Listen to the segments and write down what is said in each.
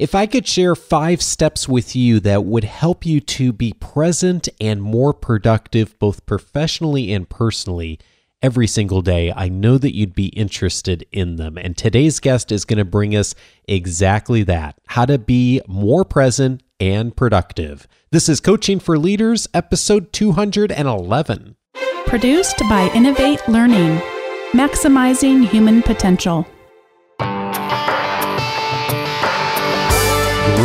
If I could share five steps with you that would help you to be present and more productive, both professionally and personally, every single day, I know that you'd be interested in them. And today's guest is going to bring us exactly that how to be more present and productive. This is Coaching for Leaders, episode 211. Produced by Innovate Learning, maximizing human potential.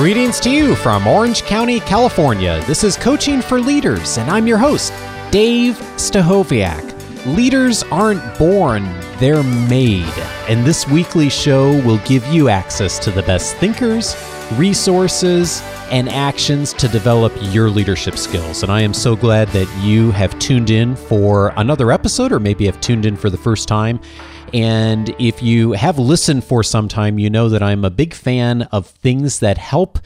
Greetings to you from Orange County, California. This is Coaching for Leaders, and I'm your host, Dave Stachowiak. Leaders aren't born, they're made. And this weekly show will give you access to the best thinkers, resources, and actions to develop your leadership skills. And I am so glad that you have tuned in for another episode, or maybe have tuned in for the first time. And if you have listened for some time, you know that I'm a big fan of things that help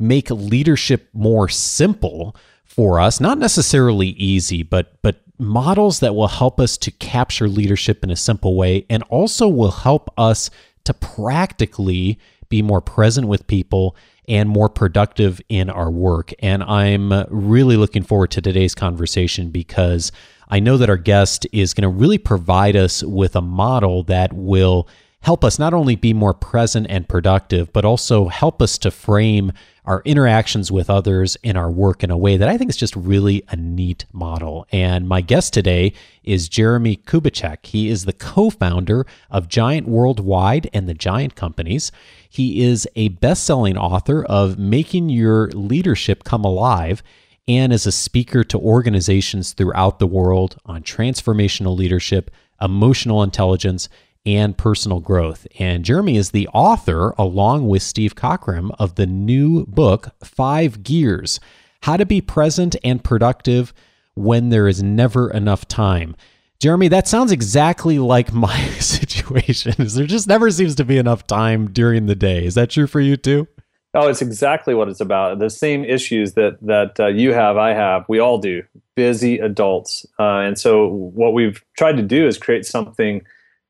make leadership more simple for us, not necessarily easy, but but models that will help us to capture leadership in a simple way and also will help us to practically be more present with people and more productive in our work. And I'm really looking forward to today's conversation because I know that our guest is going to really provide us with a model that will help us not only be more present and productive, but also help us to frame our interactions with others in our work in a way that I think is just really a neat model. And my guest today is Jeremie Kubicek. He is the co founder of Giant Worldwide and the Giant Companies. He is a best selling author of Making Your Leadership Come Alive and is a speaker to organizations throughout the world on transformational leadership, emotional intelligence, and personal growth. And Jeremie is the author, along with Steve Cockram, of the new book, Five Gears How to Be Present and Productive When There Is Never Enough Time. Jeremie, that sounds exactly like my situation. There just never seems to be enough time during the day. Is that true for you too? Oh, it's exactly what it's about. The same issues that that uh, you have, I have, we all do. Busy adults, uh, and so what we've tried to do is create something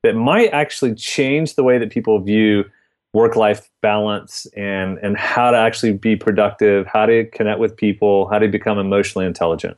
that might actually change the way that people view work-life balance and and how to actually be productive, how to connect with people, how to become emotionally intelligent.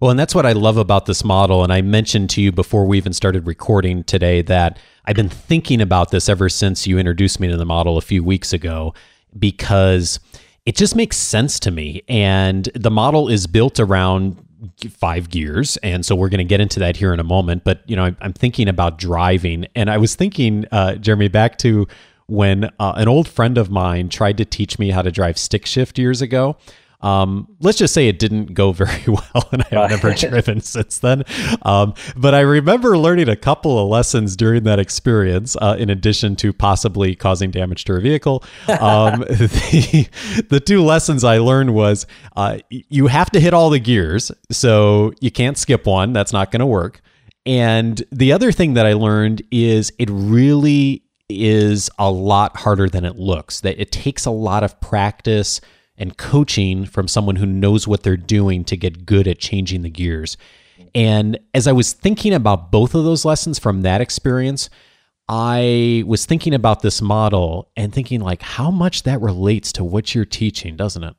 Well, and that's what I love about this model. And I mentioned to you before we even started recording today that I've been thinking about this ever since you introduced me to the model a few weeks ago because it just makes sense to me. And the model is built around five gears. And so we're going to get into that here in a moment. But, you know, I'm thinking about driving. And I was thinking, uh, Jeremie, back to when uh, an old friend of mine tried to teach me how to drive stick shift years ago. Um, let's just say it didn't go very well, and I have never driven since then. Um, but I remember learning a couple of lessons during that experience, uh, in addition to possibly causing damage to a vehicle. Um, the, the two lessons I learned was uh, you have to hit all the gears, so you can't skip one. That's not going to work. And the other thing that I learned is it really is a lot harder than it looks. That it takes a lot of practice and coaching from someone who knows what they're doing to get good at changing the gears. And as I was thinking about both of those lessons from that experience, I was thinking about this model and thinking like how much that relates to what you're teaching, doesn't it?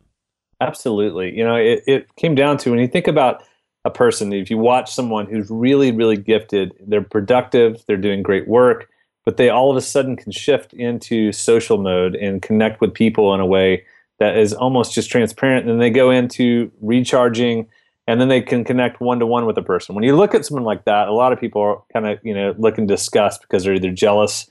Absolutely. You know, it, it came down to when you think about a person, if you watch someone who's really, really gifted, they're productive, they're doing great work, but they all of a sudden can shift into social mode and connect with people in a way that is almost just transparent. And then they go into recharging and then they can connect one to one with a person. When you look at someone like that, a lot of people are kind of, you know, look in disgust because they're either jealous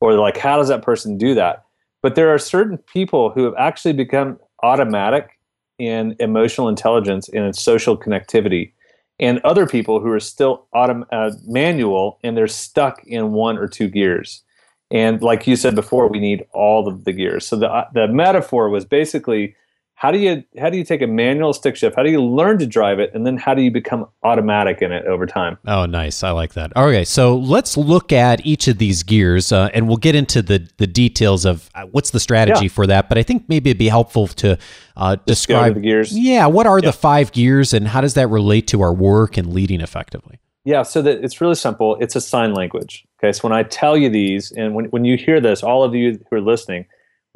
or they're like, how does that person do that? But there are certain people who have actually become automatic in emotional intelligence and in social connectivity, and other people who are still autom- uh, manual and they're stuck in one or two gears. And like you said before, we need all of the gears. So the uh, the metaphor was basically how do you how do you take a manual stick shift? How do you learn to drive it, and then how do you become automatic in it over time? Oh, nice! I like that. Okay, so let's look at each of these gears, uh, and we'll get into the the details of uh, what's the strategy yeah. for that. But I think maybe it'd be helpful to uh, describe the gears. Yeah, what are yeah. the five gears, and how does that relate to our work and leading effectively? Yeah, so that it's really simple. It's a sign language. Okay, so when I tell you these, and when, when you hear this, all of you who are listening,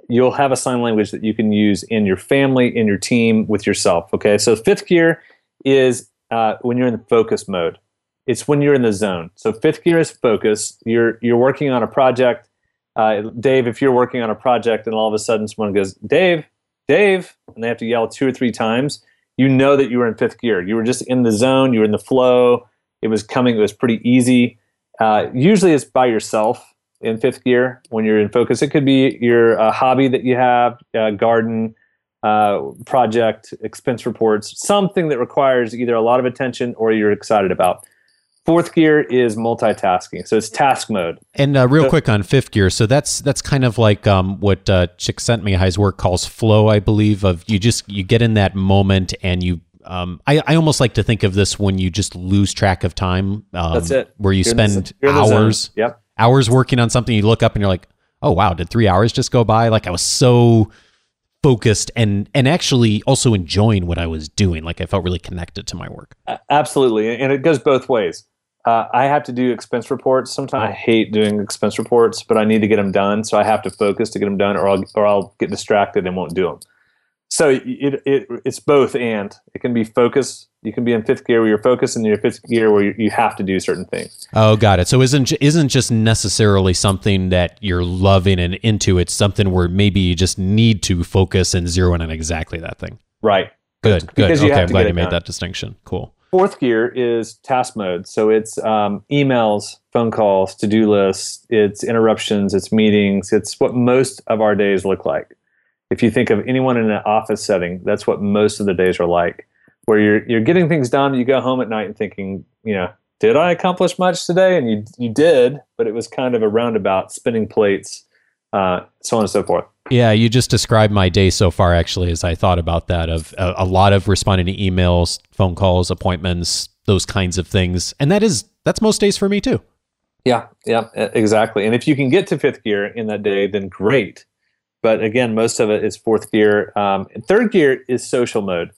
you'll have a sign language that you can use in your family, in your team, with yourself. Okay, so fifth gear is uh, when you're in the focus mode. It's when you're in the zone. So fifth gear is focus. You're you're working on a project. Uh, Dave, if you're working on a project and all of a sudden someone goes, Dave, Dave, and they have to yell two or three times, you know that you were in fifth gear. You were just in the zone. You were in the flow. It was coming. It was pretty easy. Uh, usually, it's by yourself in fifth gear when you're in focus. It could be your uh, hobby that you have, uh, garden, uh, project, expense reports, something that requires either a lot of attention or you're excited about. Fourth gear is multitasking, so it's task mode. And uh, real so, quick on fifth gear, so that's that's kind of like um, what uh, Csikszentmihalyi's work calls flow, I believe. Of you just you get in that moment and you um, I, I almost like to think of this when you just lose track of time. Um, That's it. Where you you're spend the, hours. Yep hours working on something. You look up and you're like, oh wow, did three hours just go by? Like I was so focused and and actually also enjoying what I was doing. Like I felt really connected to my work. Absolutely, and it goes both ways. Uh, I have to do expense reports. Sometimes I hate doing expense reports, but I need to get them done, so I have to focus to get them done, or I'll or I'll get distracted and won't do them. So it, it it's both and. It can be focus you can be in fifth gear where you're focused, and your fifth gear where you, you have to do certain things. Oh, got it. So isn't isn't just necessarily something that you're loving and into. It's something where maybe you just need to focus and zero in on exactly that thing. Right. Good. Good. Because okay, I'm glad you made done. that distinction. Cool. Fourth gear is task mode. So it's um, emails, phone calls, to do lists, it's interruptions, it's meetings, it's what most of our days look like. If you think of anyone in an office setting, that's what most of the days are like where you're you're getting things done. You go home at night and thinking, you know, did I accomplish much today? And you you did, but it was kind of a roundabout, spinning plates, uh, so on and so forth. Yeah, you just described my day so far. Actually, as I thought about that, of a, a lot of responding to emails, phone calls, appointments, those kinds of things, and that is that's most days for me too. Yeah, yeah, exactly. And if you can get to fifth gear in that day, then great. But again, most of it is fourth gear. Um, third gear is social mode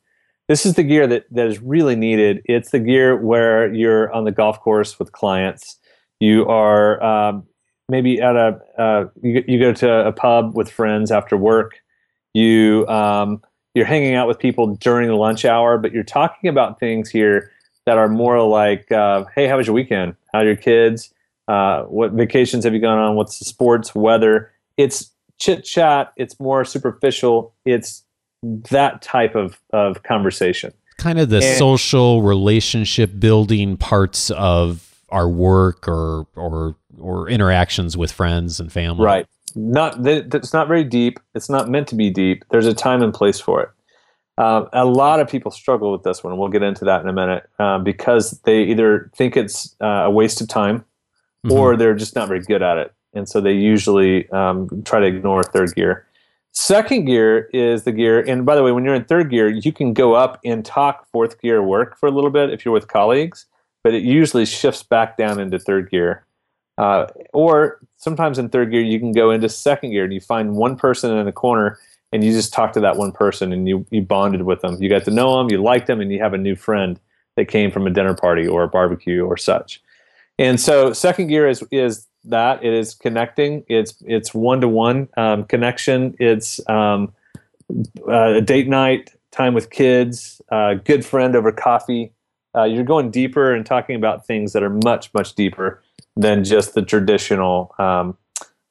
this is the gear that, that is really needed. It's the gear where you're on the golf course with clients. You are um, maybe at a uh, you, you, go to a pub with friends after work. You um, you're hanging out with people during the lunch hour, but you're talking about things here that are more like, uh, "Hey, how was your weekend? How are your kids? Uh, what vacations have you gone on? What's the sports, weather?" It's chit chat. It's more superficial. It's that type of, of conversation. Kind of the and, social relationship building parts of our work or or or interactions with friends and family. Right. Not it's not very deep. It's not meant to be deep. There's a time and place for it. Uh, a lot of people struggle with this one. We'll get into that in a minute uh, because they either think it's uh, a waste of time mm-hmm. or they're just not very good at it, and so they usually um, try to ignore third gear. Second gear is the gear, and by the way, when you're in third gear, you can go up and talk fourth gear work for a little bit if you're with colleagues, but it usually shifts back down into third gear. Uh, or sometimes in third gear, you can go into second gear and you find one person in a corner and you just talk to that one person and you, you bonded with them. You got to know them, you liked them, and you have a new friend that came from a dinner party or a barbecue or such. And so second gear is is that it is connecting. It's it's one to one connection. It's um, uh, a date night, time with kids, uh, good friend over coffee. Uh, you're going deeper and talking about things that are much much deeper than just the traditional, um,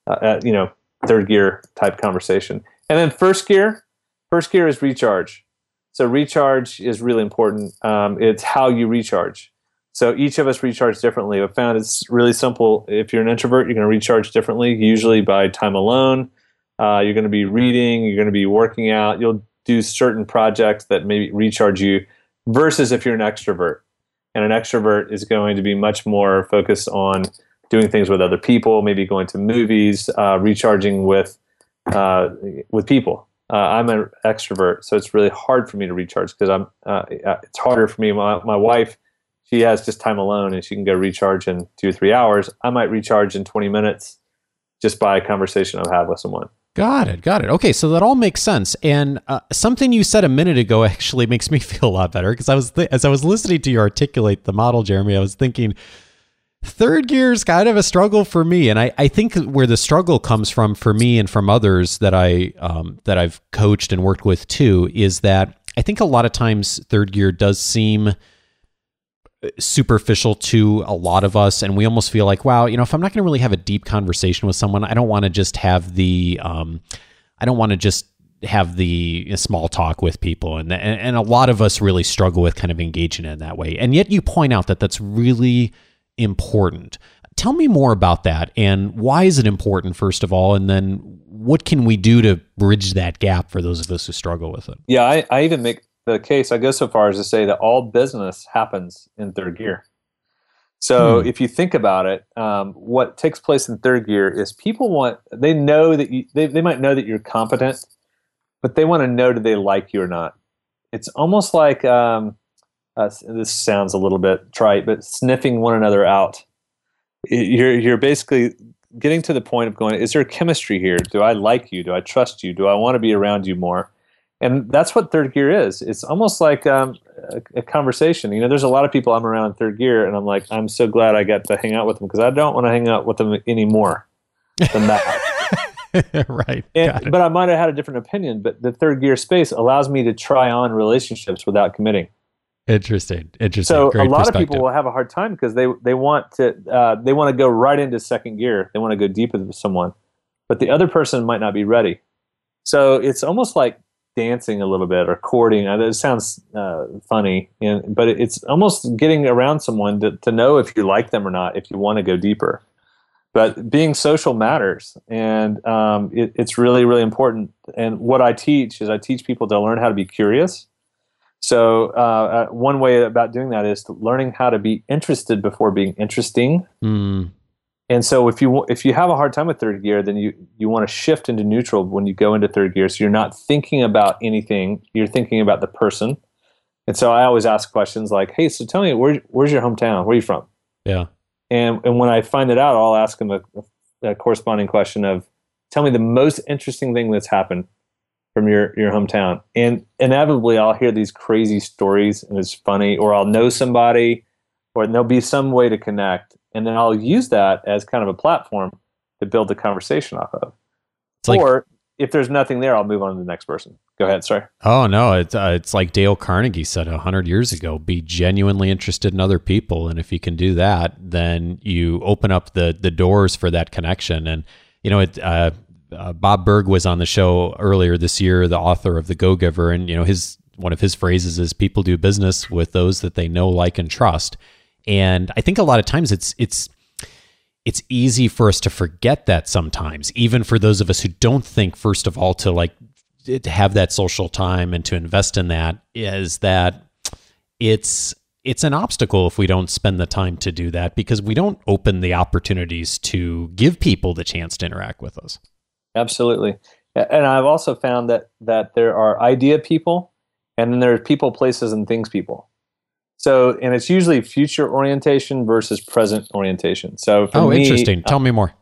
uh, uh, you know, third gear type conversation. And then first gear, first gear is recharge. So recharge is really important. Um, it's how you recharge. So each of us recharge differently. I've found it's really simple. If you're an introvert, you're going to recharge differently, usually by time alone. Uh, you're going to be reading, you're going to be working out, you'll do certain projects that maybe recharge you, versus if you're an extrovert. And an extrovert is going to be much more focused on doing things with other people, maybe going to movies, uh, recharging with uh, with people. Uh, I'm an extrovert, so it's really hard for me to recharge because I'm. Uh, it's harder for me. My, my wife she has just time alone and she can go recharge in two or three hours. I might recharge in 20 minutes just by a conversation I've had with someone. Got it. Got it. Okay, so that all makes sense. And uh, something you said a minute ago actually makes me feel a lot better because I was th- as I was listening to you articulate the model, Jeremie, I was thinking third gear is kind of a struggle for me and I, I think where the struggle comes from for me and from others that i um, that i've coached and worked with too is that i think a lot of times third gear does seem superficial to a lot of us and we almost feel like wow you know if i'm not going to really have a deep conversation with someone i don't want to just have the um, i don't want to just have the small talk with people and, and and a lot of us really struggle with kind of engaging in that way and yet you point out that that's really important. Tell me more about that and why is it important, first of all? And then what can we do to bridge that gap for those of us who struggle with it? Yeah, I, I even make the case, I go so far as to say that all business happens in third gear. So hmm. if you think about it, um, what takes place in third gear is people want, they know that you, they, they might know that you're competent, but they want to know do they like you or not. It's almost like, um, uh, this sounds a little bit trite, but sniffing one another out. You're you're basically getting to the point of going, is there chemistry here? Do I like you? Do I trust you? Do I want to be around you more? And that's what third gear is. It's almost like um, a, a, conversation. You know, there's a lot of people I'm around in third gear, and I'm like, I'm so glad I got to hang out with them because I don't want to hang out with them anymore than that. right. And, but I might have had a different opinion. But the third gear space allows me to try on relationships without committing. Interesting. Interesting. So Great a lot of people will have a hard time because they they want to uh, they want to go right into second gear. They want to go deep with someone, but the other person might not be ready. So it's almost like dancing a little bit or courting. It sounds uh, funny, and, but it's almost getting around someone to, to know if you like them or not, if you want to go deeper. But being social matters, and um, it, it's really, really important. And what I teach is I teach people to learn how to be curious so uh, uh, one way about doing that is learning how to be interested before being interesting. Mm. And so if you if you have a hard time with third gear, then you you want to shift into neutral when you go into third gear. So you're not thinking about anything; you're thinking about the person. And so I always ask questions like, "Hey, so tell me where where's your hometown? Where are you from?" Yeah. And and when I find it out, I'll ask them a, a corresponding question of, "Tell me the most interesting thing that's happened from your your hometown and inevitably i'll hear these crazy stories and it's funny or i'll know somebody or there'll be some way to connect and then i'll use that as kind of a platform to build the conversation off of. It's or like, if there's nothing there i'll move on to the next person. Go ahead sorry. Oh no it's, uh, it's like dale carnegie said a 100 years ago be genuinely interested in other people. And if you can do that then you open up the the doors for that connection. And you know it uh, uh, Bob Burg was on the show earlier this year, the author of The Go Giver, and you know his one of his phrases is "People do business with those that they know, like, and trust." And I think a lot of times it's it's it's easy for us to forget that sometimes, even for those of us who don't think first of all to like to have that social time and to invest in that is that it's it's an obstacle if we don't spend the time to do that because we don't open the opportunities to give people the chance to interact with us. Absolutely. And I've also found that that there are idea people and then there are people, places, and things people. So, and it's usually future orientation versus present orientation. So, oh, me, interesting. Tell me more.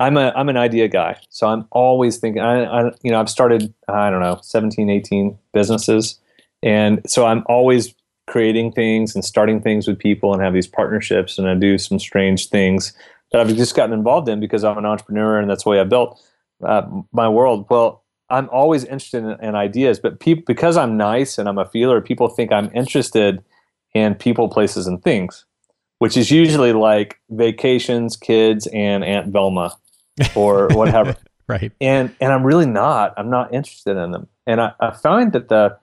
I'm a I'm an idea guy, so I'm always thinking. I, I you know I've started I don't know 17, 18 businesses, and so I'm always creating things and starting things with people and have these partnerships, and I do some strange things that I've just gotten involved in because I'm an entrepreneur and that's the way I built uh, my world. Well, I'm always interested in, in ideas, but people because I'm nice and I'm a feeler, people think I'm interested in people, places, and things, which is usually like vacations, kids, and Aunt Velma, or whatever. right. And and I'm really not. I'm not interested in them. And I, I find that the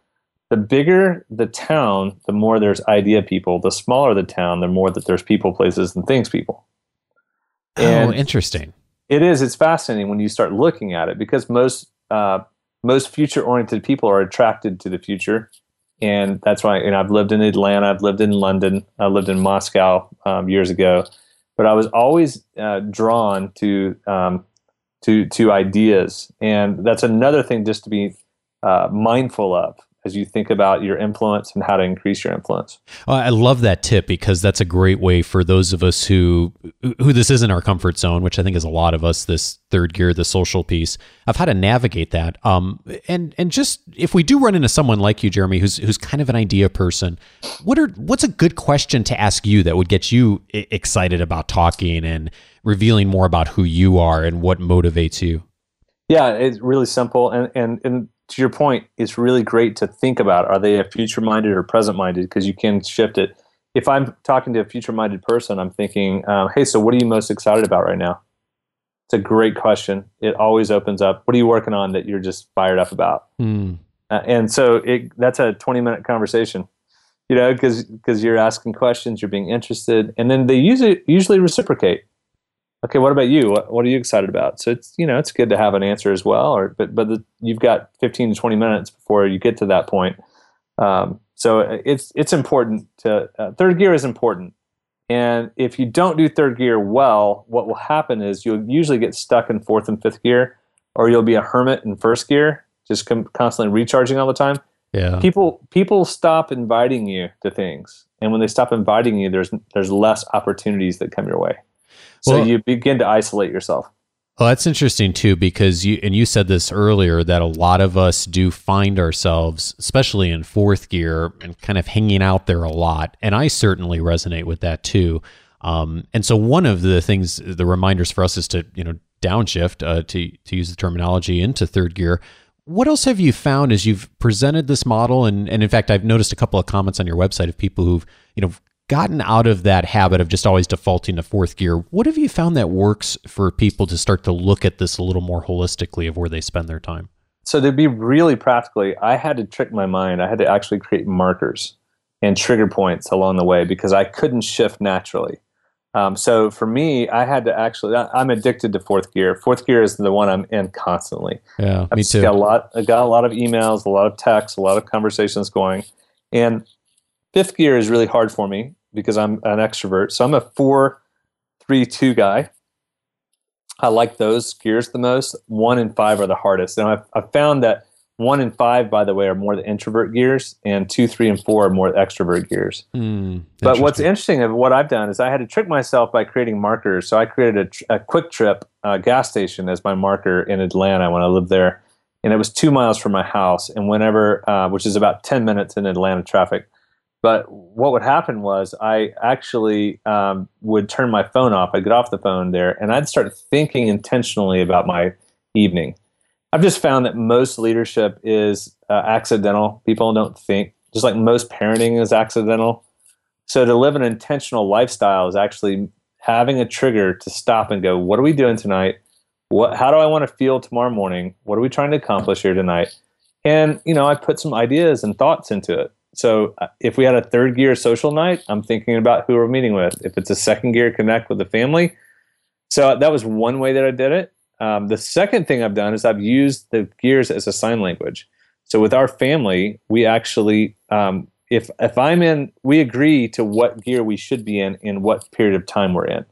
the bigger the town, the more there's idea people. The smaller the town, the more that there's people, places, and things people. Oh, and oh, interesting. It is. It's fascinating when you start looking at it because most uh, most future oriented people are attracted to the future, and that's why. And I've lived in Atlanta. I've lived in London. I lived in Moscow um, years ago, but I was always uh, drawn to um, to to ideas, and that's another thing just to be uh, mindful of. As you think about your influence and how to increase your influence. I love that tip because that's a great way for those of us who who this isn't our comfort zone, which I think is a lot of us. This third gear, the social piece, of how to navigate that. Um, and and just if we do run into someone like you, Jeremie, who's who's kind of an idea person, what are what's a good question to ask you that would get you excited about talking and revealing more about who you are and what motivates you? Yeah, it's really simple, and and and to your point, it's really great to think about are they a future minded or present minded because you can shift it. If I'm talking to a future minded person, I'm thinking, um, hey, so what are you most excited about right now? It's a great question. It always opens up. What are you working on that you're just fired up about? Mm. Uh, and so it, that's a 20 minute conversation, you know, because you're asking questions, you're being interested, and then they usually usually reciprocate okay, what about you? What, what, are you excited about? So it's you know it's good to have an answer as well. Or but but the, you've got 15 to 20 minutes before you get to that point. Um, so it's it's important to uh, third gear is important. And if you don't do third gear well, what will happen is you'll usually get stuck in fourth and fifth gear, or you'll be a hermit in first gear, just com- constantly recharging all the time. Yeah. People people stop inviting you to things, and when they stop inviting you, there's there's less opportunities that come your way. So well, you begin to isolate yourself. Well, that's interesting too, because you and you said this earlier that a lot of us do find ourselves, especially in fourth gear, and kind of hanging out there a lot. And I certainly resonate with that too. Um, and so one of the things, the reminders for us is to you know downshift, uh, to to use the terminology, into third gear. What else have you found as you've presented this model? And and in fact, I've noticed a couple of comments on your website of people who've you know gotten out of that habit of just always defaulting to fourth gear, what have you found that works for people to start to look at this a little more holistically of where they spend their time? So to be really practically, I had to trick my mind. I had to actually create markers and trigger points along the way because I couldn't shift naturally. Um, so for me, I had to actually. I'm addicted to fourth gear. Fourth gear is the one I'm in constantly. Yeah, I've me too. Got a lot. I got a lot of emails, a lot of texts, a lot of conversations going, and fifth gear is really hard for me because I'm an extrovert. So I'm a four, three, two guy. I like those gears the most. One and five are the hardest. And I've, I've found that one and five, by the way, are more the introvert gears, and two, three, and four are more the extrovert gears. Mm, but what's interesting of what I've done is I had to trick myself by creating markers. So I created a, a QuikTrip uh, gas station as my marker in Atlanta when I lived there, and it was two miles from my house. And whenever, uh, which is about ten minutes in Atlanta traffic, but what would happen was I actually um, would turn my phone off. I'd get off the phone there and I'd start thinking intentionally about my evening. I've just found that most leadership is uh, accidental. People don't think, just like most parenting is accidental. So to live an intentional lifestyle is actually having a trigger to stop and go, what are we doing tonight? What, how do I want to feel tomorrow morning? What are we trying to accomplish here tonight? And, you know, I put some ideas and thoughts into it. So uh, if we had a third gear social night, I'm thinking about who we're meeting with. If it's a second gear connect with the family. So that was one way that I did it. Um, the second thing I've done is I've used the gears as a sign language. So with our family, we actually, um, if if I'm in, we agree to what gear we should be in in what period of time we're in.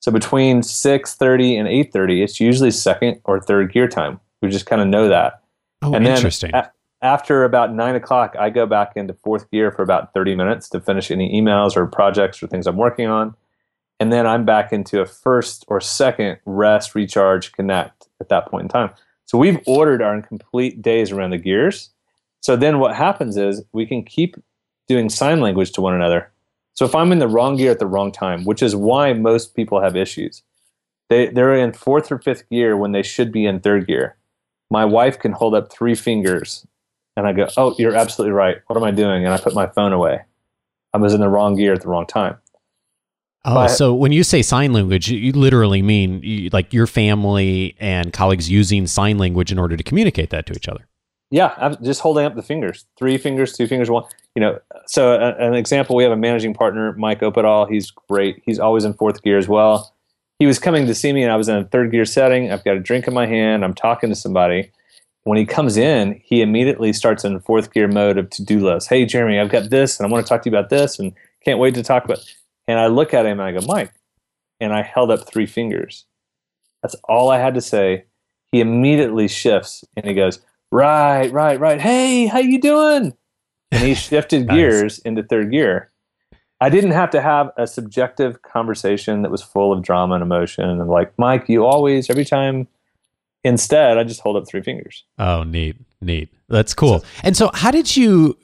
So between 6:30 and 8:30, it's usually second or third gear time. We just kind of know that. Oh, and interesting. Then, after about nine o'clock, I go back into fourth gear for about 30 minutes to finish any emails or projects or things I'm working on. And then I'm back into a first or second rest, recharge, connect at that point in time. So we've ordered our complete days around the gears. So then what happens is we can keep doing sign language to one another. So if I'm in the wrong gear at the wrong time, which is why most people have issues, they, they're in fourth or fifth gear when they should be in third gear. My wife can hold up three fingers and I go, "Oh, you're absolutely right. What am I doing?" And I put my phone away. I was in the wrong gear at the wrong time. Oh, but, so when you say sign language, you literally mean you, like your family and colleagues using sign language in order to communicate that to each other. Yeah, I'm just holding up the fingers, three fingers, two fingers, one. You know, so a, an example: we have a managing partner, Mike Opedal. He's great. He's always in fourth gear as well. He was coming to see me, and I was in a third gear setting. I've got a drink in my hand. I'm talking to somebody, when he comes in, he immediately starts in fourth gear mode of to do list. Hey, Jeremie, I've got this, and I want to talk to you about this, and can't wait to talk about. And I look at him and I go, Mike, and I held up three fingers. That's all I had to say. He immediately shifts and he goes, right, right, right. Hey, how you doing? And he shifted nice. gears into third gear. I didn't have to have a subjective conversation that was full of drama and emotion and like, Mike, you always, every time. Instead, I just hold up three fingers. Oh, neat, neat. That's cool. So, and so, how did you?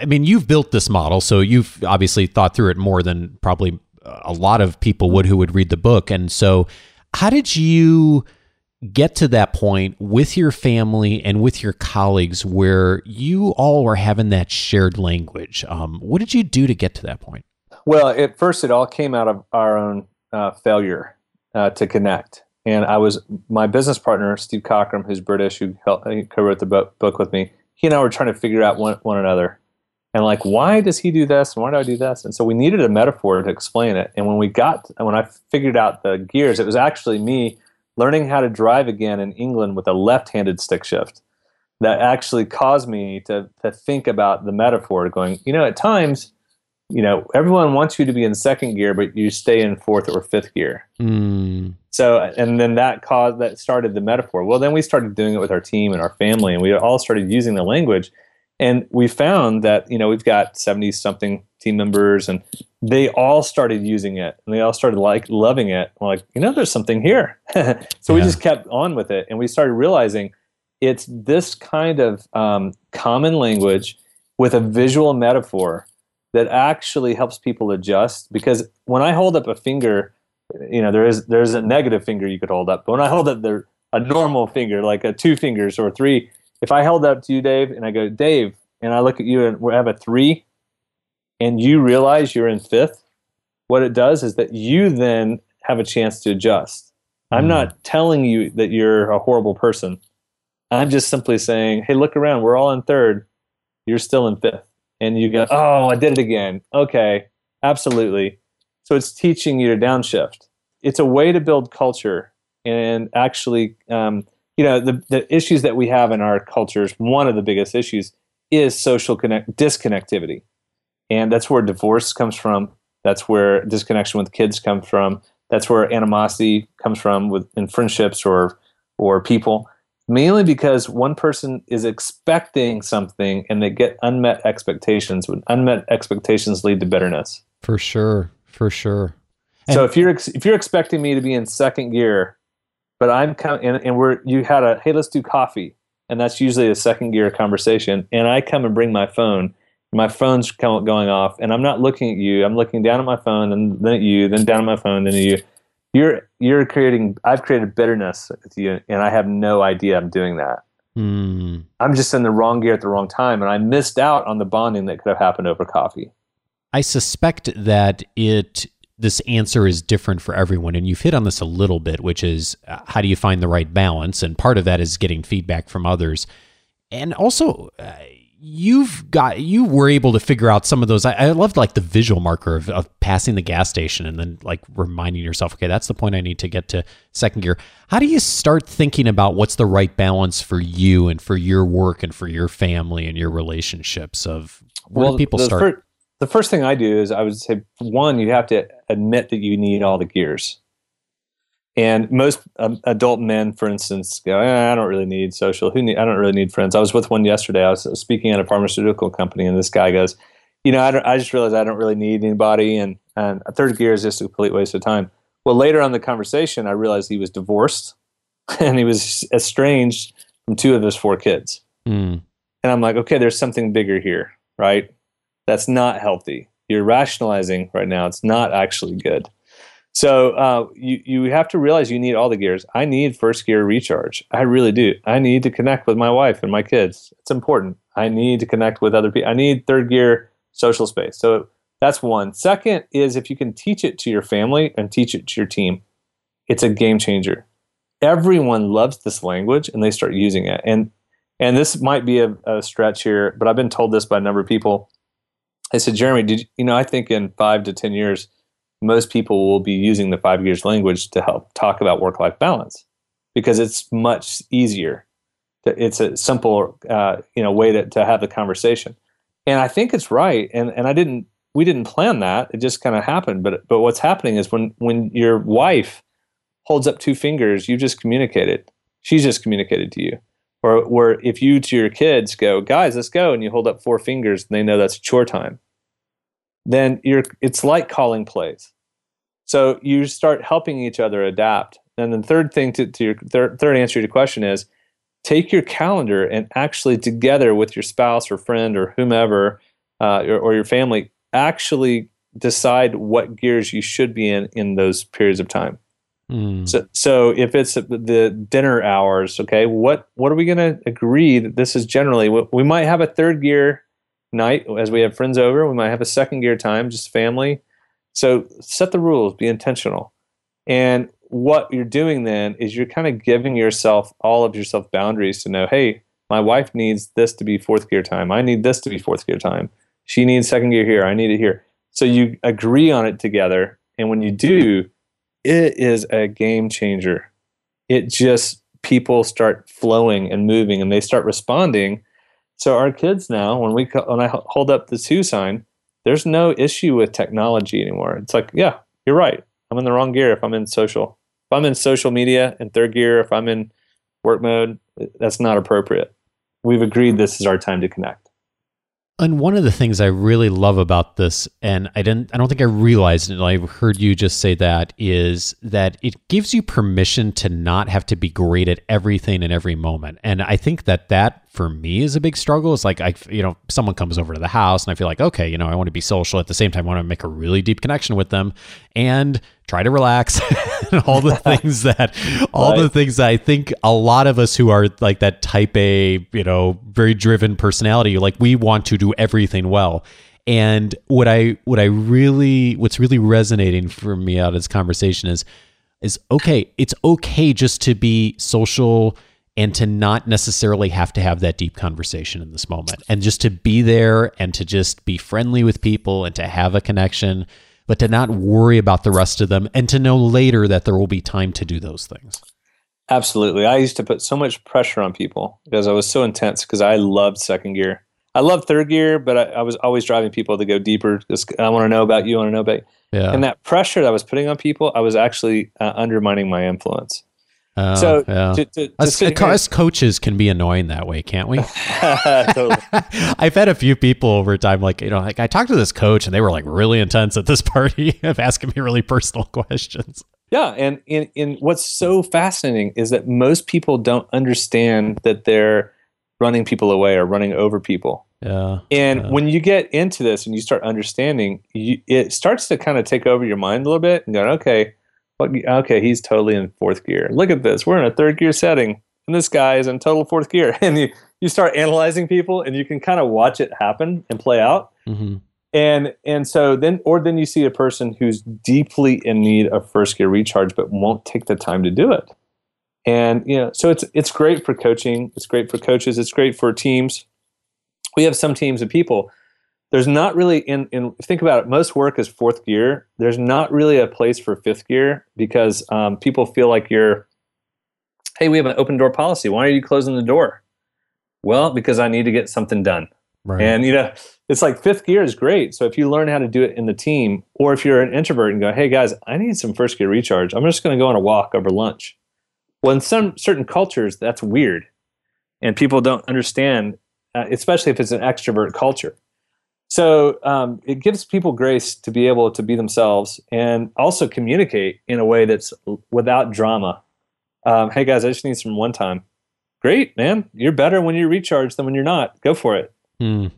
I mean, you've built this model, so you've obviously thought through it more than probably a lot of people would who would read the book. And so, how did you? get to that point with your family and with your colleagues where you all were having that shared language. Um, what did you do to get to that point? Well, at first, it all came out of our own uh, failure uh, to connect. And I was my business partner, Steve Cockram, who's British, who co-wrote the book, with me. He and I were trying to figure out one, one another, and like, why does he do this, and why do I do this? And so we needed a metaphor to explain it. And when we got, when I figured out the gears, it was actually me learning how to drive again in England with a left-handed stick shift that actually caused me to to think about the metaphor going you know at times you know everyone wants you to be in second gear but you stay in fourth or fifth gear mm. so and then that caused that started the metaphor well then we started doing it with our team and our family and we all started using the language and we found that you know we've got 70 something team members and they all started using it and they all started like loving it We're like you know there's something here so yeah. we just kept on with it and we started realizing it's this kind of um, common language with a visual metaphor that actually helps people adjust because when i hold up a finger you know there is there's a negative finger you could hold up but when i hold up the a normal finger like a two fingers or three if I held up to you, Dave, and I go, Dave, and I look at you and we have a three, and you realize you're in fifth, what it does is that you then have a chance to adjust. I'm not mm. telling you that you're a horrible person. I'm just simply saying, hey, look around. We're all in third. You're still in fifth. And you go, oh, I did it again. Okay, absolutely. So it's teaching you to downshift. It's a way to build culture and actually um, you know the, the issues that we have in our cultures one of the biggest issues is social connect disconnectivity and that's where divorce comes from that's where disconnection with kids comes from that's where animosity comes from with in friendships or or people mainly because one person is expecting something and they get unmet expectations when unmet expectations lead to bitterness. For sure for sure. And so if you're if you're expecting me to be in second gear but I'm coming and, and we're you had a hey let's do coffee. And that's usually a second gear conversation. And I come and bring my phone. My phone's going off and I'm not looking at you. I'm looking down at my phone and then at you then down at my phone then at you you're you're creating I've created bitterness with you and I have no idea I'm doing that mm. I'm just in the wrong gear at the wrong time and I missed out on the bonding that could have happened over coffee I suspect that it this answer is different for everyone. And you've hit on this a little bit, which is uh, how do you find the right balance? And part of that is getting feedback from others. And also, uh, you've got you were able to figure out some of those. I, I loved like the visual marker of, of passing the gas station and then like reminding yourself, okay, that's the point I need to get to second gear. How do you start thinking about what's the right balance for you and for your work and for your family and your relationships? Of where well, do people start? the first thing I do is I would say one, you have to admit that you need all the gears. And most um, adult men, for instance, go, eh, "I don't really need social. Who need? I don't really need friends." I was with one yesterday. I was speaking at a pharmaceutical company, and this guy goes, "You know, I, I just realized I don't really need anybody, and and a third gear is just a complete waste of time." Well, later on the conversation, I realized he was divorced, and he was estranged from two of his four kids. Mm. And I'm like, okay, there's something bigger here, right? That's not healthy. You're rationalizing right now. It's not actually good. So uh, you you have to realize you need all the gears. I need first gear recharge. I really do. I need to connect with my wife and my kids. It's important. I need to connect with other people. I need third gear social space. So that's one. Second is if you can teach it to your family and teach it to your team, it's a game changer. Everyone loves this language and they start using it. And and this might be a, a stretch here, but I've been told this by a number of people I said, Jeremie, did you, you know? I think in five to ten years, most people will be using the five gears language to help talk about work-life balance because it's much easier. It's a simple, uh, you know, way to, to have the conversation. And I think it's right. And and I didn't, we didn't plan that. It just kind of happened. But but what's happening is when when your wife holds up two fingers, you just communicated. She's just communicated to you or where if you to your kids go, guys, let's go, and you hold up four fingers, and they know that's chore time, then you're it's like calling plays. So you start helping each other adapt. And the third thing to, to your third, third answer to your question is take your calendar and actually together with your spouse or friend or whomever uh, or, or your family actually decide what gears you should be in in those periods of time. Mm. So, so if it's the dinner hours, okay, what what are we going to agree that this is generally? We might have a third gear night as we have friends over. We might have a second gear time, just family. So set the rules, be intentional, and what you're doing then is you're kind of giving yourself all of yourself boundaries to know, hey, my wife needs this to be fourth gear time. I need this to be fourth gear time. She needs second gear here. I need it here. So you agree on it together, and when you do it is a game changer. It just people start flowing and moving and they start responding. So our kids now, when we when I hold up the two sign, there's no issue with technology anymore. It's like, yeah, you're right. I'm in the wrong gear if I'm in social. If I'm in social media in third gear, if I'm in work mode, eh, that's not appropriate. We've agreed this is our time to connect. And one of the things I really love about this, and I didn't, I don't think I realized it. I heard you just say that is that it gives you permission to not have to be great at everything in every moment. And I think that that for me is a big struggle. It's like I, you know, someone comes over to the house and I feel like, okay, you know, I want to be social at the same time. I want to make a really deep connection with them and try to relax and all the things that, all right. the things that I think a lot of us who are like that type A, you know, very driven personality, like we want to do everything well. And what I, what I really, what's really resonating for me out of this conversation is, is okay. It's okay just to be social and to not necessarily have to have that deep conversation in this moment. And just to be there and to just be friendly with people and to have a connection but to not worry about the rest of them and to know later that there will be time to do those things. Absolutely. I used to put so much pressure on people because i was so intense because i loved second gear. I loved third gear but I, I, was always driving people to go deeper. Just i want to know about you i want to know about you. Yeah. and that pressure that i was putting on people i was actually uh, undermining my influence uh, so yeah. to, to, to us, us, coaches can be annoying that way, can't we? I've had a few people over time, like you know, like I talked to this coach and they were like really intense at this party of asking me really personal questions. Yeah, and in in what's so fascinating is that most people don't understand that they're running people away or running over people. Yeah. And yeah. when you get into this and you start understanding, you, it starts to kind of take over your mind a little bit and go, okay okay, he's totally in fourth gear. Look at this. We're in a third gear setting, and this guy is in total fourth gear. And you, you start analyzing people, and you can kind of watch it happen and play out. Mm-hmm. And and so then, or then you see a person who's deeply in need of first gear recharge, but won't take the time to do it. And you know, so it's it's great for coaching. It's great for coaches. It's great for teams. We have some teams of people there's not really in, in think about it most work is fourth gear. There's not really a place for fifth gear because um, people feel like you're hey we have an open door policy. Why are you closing the door? Well because i need to get something done. Right. and you know it's like fifth gear is great. So if you learn how to do it in the team or if you're an introvert and go hey guys i need some first gear recharge. I'm just going to go on a walk over lunch. Well in some certain cultures that's weird. And people don't understand uh, especially if it's an extrovert culture so um, it gives people grace to be able to be themselves and also communicate in a way that's without drama. Um, hey guys, I just need some one time. Great, man. You're better when you recharge than when you're not. Go for it. Mm.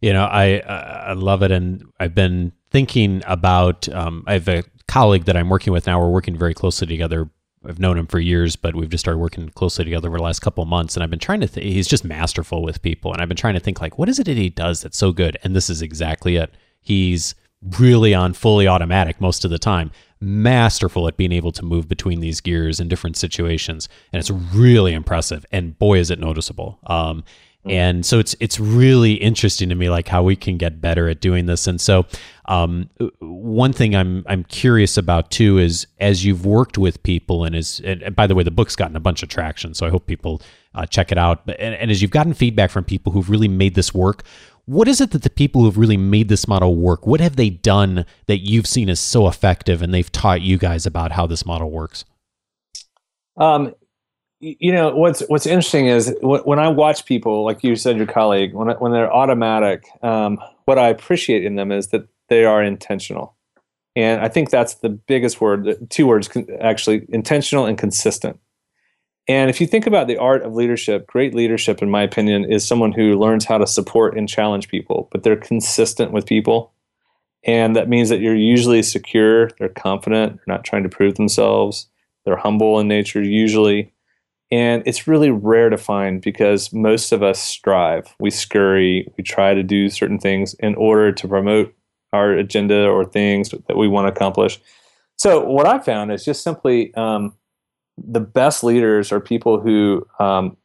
You know, I I love it, and I've been thinking about. Um, I have a colleague that I'm working with now. We're working very closely together I've known him for years, but we've just started working closely together over the last couple months. And I've been trying to, th- he's just masterful with people. And I've been trying to think, like, what is it that he does that's so good? And this is exactly it. He's really on fully automatic most of the time, masterful at being able to move between these gears in different situations. And it's really impressive. And boy, is it noticeable. Um, Mm-hmm. And so it's it's really interesting to me like how we can get better at doing this. And so um, one thing I'm I'm curious about too is as you've worked with people and is and, and by the way the book's gotten a bunch of traction, so I hope people uh, check it out. But and, and as you've gotten feedback from people who've really made this work, what is it that the people who've really made this model work? What have they done that you've seen as so effective, and they've taught you guys about how this model works? Um, you know what's what's interesting is when I watch people like you said, your colleague, when when they're automatic, um, what I appreciate in them is that they are intentional, and I think that's the biggest word. Two words actually: intentional and consistent. And if you think about the art of leadership, great leadership, in my opinion, is someone who learns how to support and challenge people, but they're consistent with people. And that means that you're usually secure, they're confident, they're not trying to prove themselves, they're humble in nature, usually. And it's really rare to find because most of us strive. We scurry, we try to do certain things in order to promote our agenda or things that we want to accomplish. So, what I found is just simply um, the best leaders are people who um,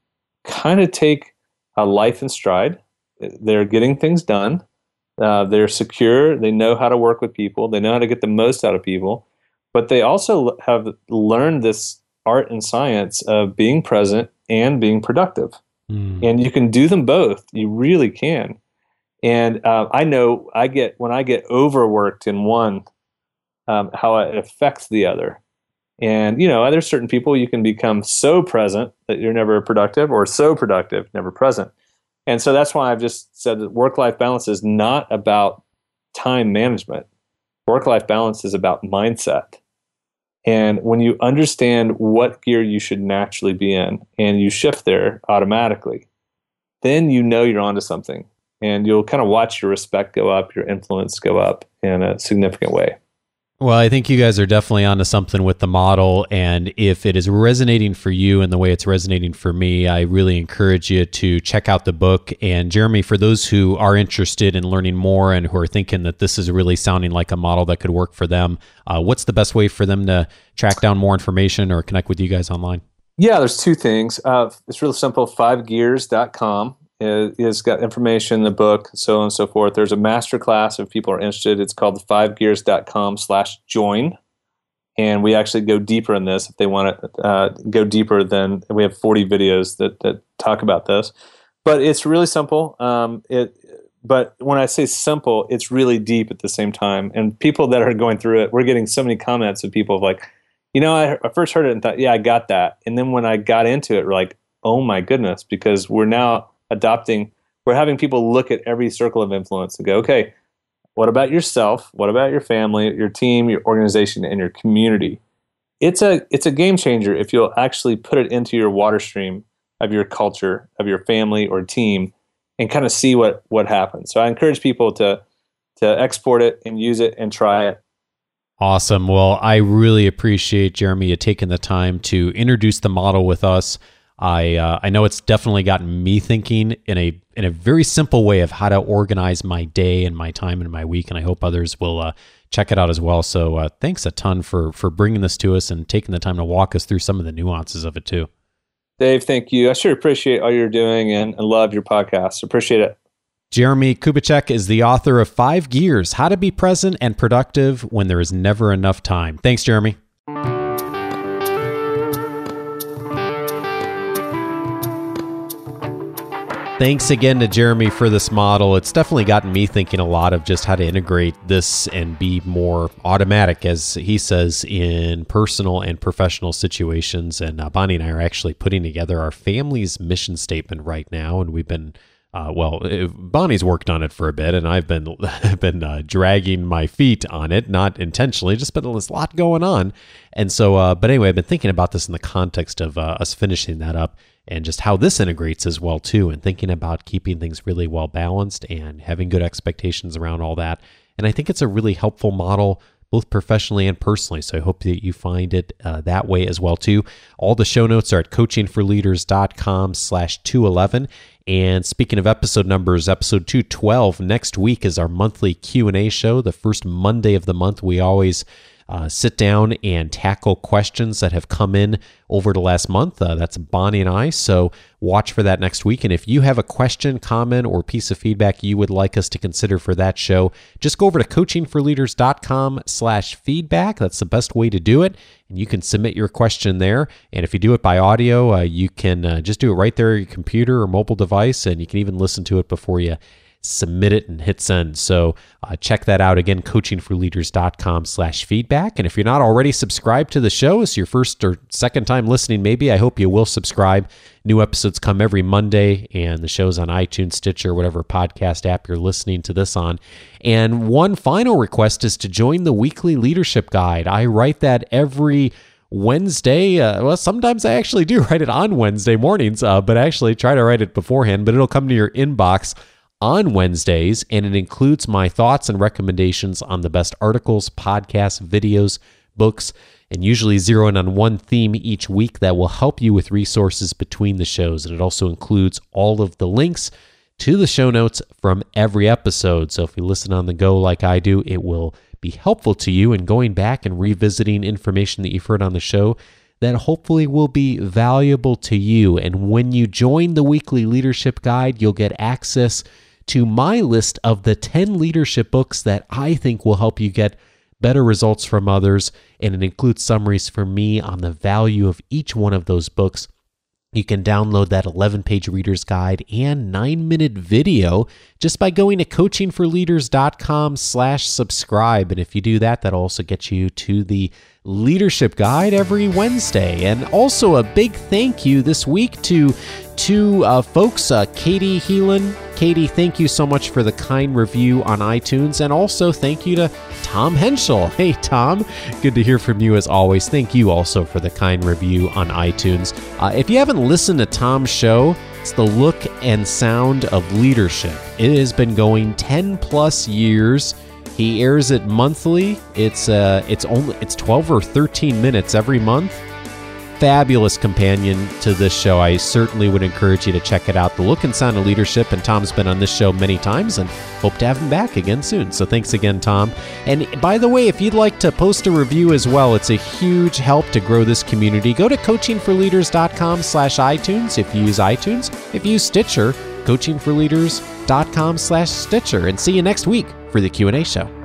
kind of take a life in stride. They're getting things done. Uh, they're secure. They know how to work with people. They know how to get the most out of people. But they also have learned this art and science of being present and being productive. Mm. And you can do them both. You really can. And uh, I know I get when I get overworked in one, um, how it affects the other. And you know, there's certain people you can become so present that you're never productive, or so productive, never present. And so that's why I've just said that work-life balance is not about time management. Work-life balance is about mindset. And when you understand what gear you should naturally be in and you shift there automatically, then you know you're onto something. And you'll kind of watch your respect go up, your influence go up in a significant way. Well, I think you guys are definitely onto something with the model. And if it is resonating for you and the way it's resonating for me, I really encourage you to check out the book. And Jeremie, for those who are interested in learning more and who are thinking that this is really sounding like a model that could work for them, uh, what's the best way for them to track down more information or connect with you guys online? Yeah, there's two things. Uh, it's real simple fivegears.com it's got information in the book, so on and so forth. There's a master class if people are interested. It's called fivegears.com slash join. And we actually go deeper in this if they want to uh, go deeper than we have 40 videos that, that talk about this. But it's really simple. Um, it, but when I say simple, it's really deep at the same time. And people that are going through it, we're getting so many comments of people like, you know, I, I first heard it and thought, yeah, I got that. And then when I got into it, we're like, oh my goodness, because we're now adopting, we're having people look at every circle of influence and go, okay, what about yourself? What about your family, your team, your organization, and your community? It's a it's a game changer if you'll actually put it into your water stream of your culture, of your family or team, and kind of see what what happens. So I encourage people to to export it and use it and try it. Awesome. Well, I really appreciate Jeremie taking the time to introduce the model with us. I uh, I know it's definitely gotten me thinking in a in a very simple way of how to organize my day and my time and my week, and I hope others will uh, check it out as well. So uh, thanks a ton for for bringing this to us and taking the time to walk us through some of the nuances of it too. Dave, thank you. I sure appreciate all you're doing and, and love your podcast. Appreciate it. Jeremie Kubicek is the author of Five Gears How to Be Present and Productive When There Is Never Enough Time. Thanks, Jeremie. Thanks again to Jeremie for this model. It's definitely gotten me thinking a lot of just how to integrate this and be more automatic, as he says, in personal and professional situations. And uh, Bonnie and I are actually putting together our family's mission statement right now, and we've been. Uh, well, uh, Bonnie's worked on it for a bit, and I've been been uh, dragging my feet on it, not intentionally, just been a lot going on. And so, uh, but anyway, I've been thinking about this in the context of uh, us finishing that up and just how this integrates as well too and thinking about keeping things really well balanced and having good expectations around all that. And i think it's a really helpful model both professionally and personally so i hope that you find it uh, that way as well too. All the show notes are at coachingforleaders.com slash 211 and speaking of episode numbers episode 212 next week is our monthly q&a show the first monday of the month. We always uh, sit down and tackle questions that have come in over the last month. Uh, that's Bonnie and I. So watch for that next week. And if you have a question, comment, or piece of feedback you would like us to consider for that show, just go over to coachingforleaders.com slash feedback. That's the best way to do it. And you can submit your question there. And if you do it by audio, uh, you can uh, just do it right there your computer or mobile device. And you can even listen to it before you submit it and hit send. So uh, check that out again, coachingforleaders.com slash feedback. And if you're not already subscribed to the show, it's your first or second time listening, maybe I hope you will subscribe. New episodes come every Monday, and the show's on iTunes, Stitcher, whatever podcast app you're listening to this on. And one final request is to join the weekly leadership guide. I write that every Wednesday. Uh, well, sometimes I actually do write it on Wednesday mornings, uh, but I actually try to write it beforehand. But it'll come to your inbox on Wednesdays, and it includes my thoughts and recommendations on the best articles, podcasts, videos, books, and usually zero in on one theme each week that will help you with resources between the shows. And it also includes all of the links to the show notes from every episode. So if you listen on the go like I do, it will be helpful to you in going back and revisiting information that you've heard on the show that hopefully will be valuable to you. And when you join the weekly leadership guide, you'll get access to my list of the 10 leadership books that I think will help you get better results from others. And it includes summaries from me on the value of each one of those books. You can download that 11 page reader's guide and nine minute video just by going to coachingforleaders.com slash subscribe. And if you do that, that'll also get you to the leadership guide every Wednesday. And also a big thank you this week to two uh, folks, uh, Katie Heelan. Katie, thank you so much for the kind review on iTunes. And also thank you to Tom Henschel. Hey, Tom, good to hear from you as always. Thank you also for the kind review on iTunes. Uh, if you haven't listened to Tom's show, it's the look and sound of leadership. It has been going 10 plus years. He airs it monthly. It's uh it's only it's 12 or 13 minutes every month. Fabulous companion to this show. I certainly would encourage you to check it out. The Look and Sound of Leadership, and Tom's been on this show many times and hope to have him back again soon. So thanks again, Tom. And by the way, if you'd like to post a review as well, it's a huge help to grow this community. Go to coachingforleaders.com slash iTunes if you use iTunes. If you use Stitcher, coachingforleaders.com slash Stitcher. And see you next week for the Q&A show.